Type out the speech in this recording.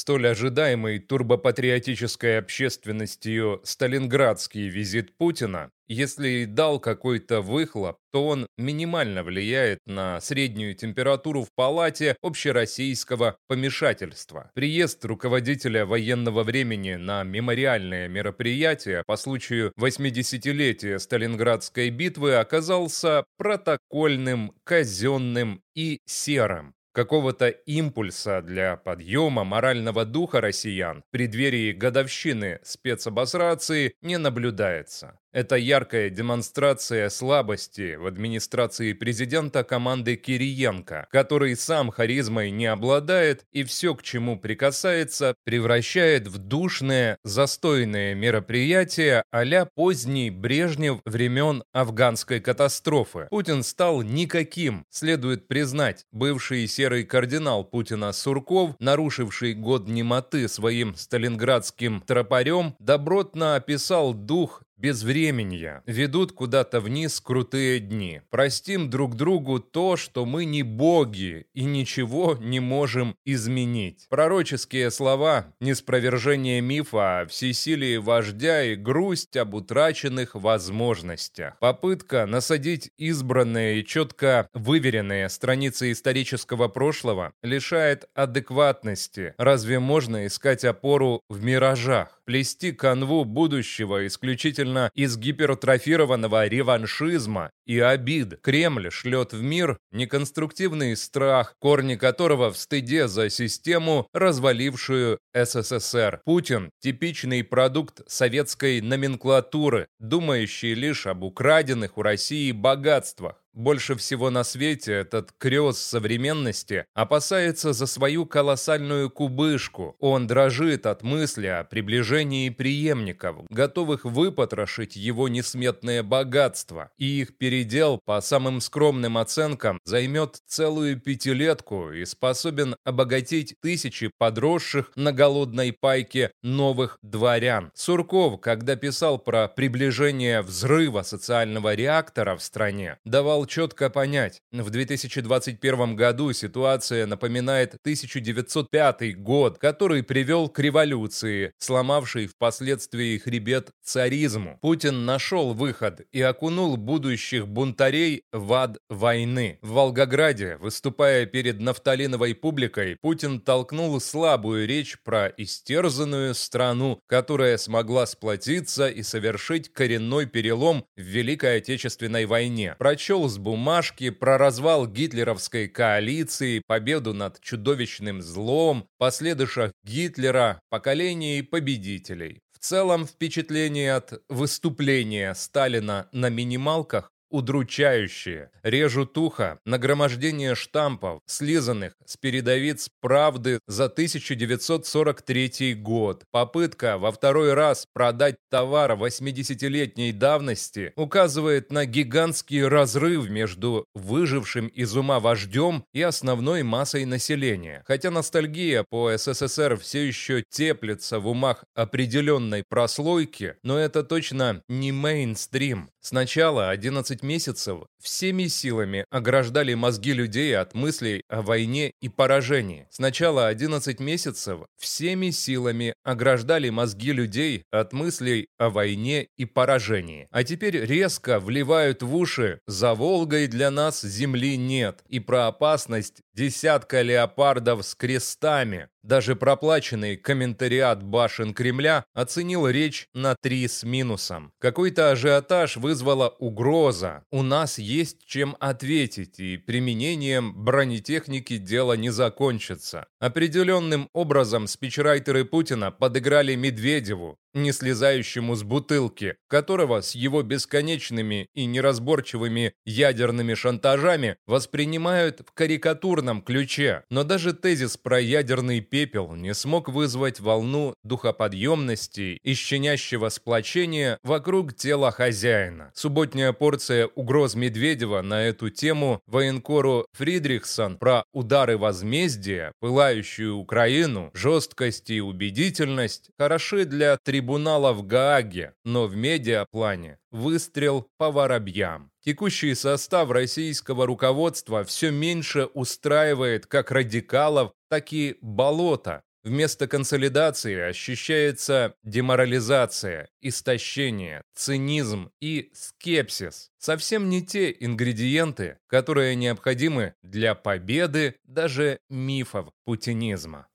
Столь ожидаемый турбопатриотической общественностью сталинградский визит Путина, если и дал какой-то выхлоп, то он минимально влияет на среднюю температуру в палате общероссийского помешательства. Приезд руководителя военного времени на мемориальное мероприятие по случаю 80-летия Сталинградской битвы оказался протокольным, казенным и серым. Какого-то импульса для подъема морального духа россиян в преддверии годовщины спецобосрации не наблюдается. Это яркая демонстрация слабости в администрации президента команды Кириенко, который сам харизмой не обладает и все, к чему прикасается, превращает в душное, застойное мероприятие а поздний Брежнев времен афганской катастрофы. Путин стал никаким, следует признать, бывший серый кардинал Путина Сурков, нарушивший год немоты своим сталинградским тропарем, добротно описал дух безвременья, ведут куда-то вниз крутые дни. Простим друг другу то, что мы не боги и ничего не можем изменить. Пророческие слова, неспровержение мифа о всесилии вождя и грусть об утраченных возможностях. Попытка насадить избранные и четко выверенные страницы исторического прошлого лишает адекватности. Разве можно искать опору в миражах? Плести канву будущего исключительно исключительно из гипертрофированного реваншизма и обид. Кремль шлет в мир неконструктивный страх, корни которого в стыде за систему, развалившую СССР. Путин – типичный продукт советской номенклатуры, думающий лишь об украденных у России богатствах. Больше всего на свете этот креоз современности опасается за свою колоссальную кубышку. Он дрожит от мысли о приближении преемников, готовых выпотрошить его несметное богатство. И их передел, по самым скромным оценкам, займет целую пятилетку и способен обогатить тысячи подросших на голодной пайке новых дворян. Сурков, когда писал про приближение взрыва социального реактора в стране, давал давал четко понять, в 2021 году ситуация напоминает 1905 год, который привел к революции, сломавшей впоследствии хребет царизму. Путин нашел выход и окунул будущих бунтарей в ад войны. В Волгограде, выступая перед нафталиновой публикой, Путин толкнул слабую речь про истерзанную страну, которая смогла сплотиться и совершить коренной перелом в Великой Отечественной войне. Прочел с бумажки про развал гитлеровской коалиции, победу над чудовищным злом, последующих Гитлера, поколений победителей. В целом впечатление от выступления Сталина на минималках удручающие. Режут ухо, нагромождение штампов, слизанных с передовиц «Правды» за 1943 год. Попытка во второй раз продать товар 80-летней давности указывает на гигантский разрыв между выжившим из ума вождем и основной массой населения. Хотя ностальгия по СССР все еще теплится в умах определенной прослойки, но это точно не мейнстрим. Сначала 11 месяцев всеми силами ограждали мозги людей от мыслей о войне и поражении. Сначала 11 месяцев всеми силами ограждали мозги людей от мыслей о войне и поражении. А теперь резко вливают в уши «За Волгой для нас земли нет» и про опасность десятка леопардов с крестами. Даже проплаченный комментариат башен Кремля оценил речь на три с минусом. Какой-то ажиотаж вызвала угроза. У нас есть чем ответить, и применением бронетехники дело не закончится. Определенным образом спичрайтеры Путина подыграли Медведеву, не слезающему с бутылки, которого с его бесконечными и неразборчивыми ядерными шантажами воспринимают в карикатурном ключе. Но даже тезис про ядерный пепел не смог вызвать волну духоподъемности и щенящего сплочения вокруг тела хозяина. Субботняя порция угроз Медведева на эту тему военкору Фридрихсон про удары возмездия, пылающую Украину, жесткость и убедительность хороши для три трибунала в Гааге, но в медиаплане выстрел по воробьям. Текущий состав российского руководства все меньше устраивает как радикалов, так и болота. Вместо консолидации ощущается деморализация, истощение, цинизм и скепсис. Совсем не те ингредиенты, которые необходимы для победы даже мифов путинизма.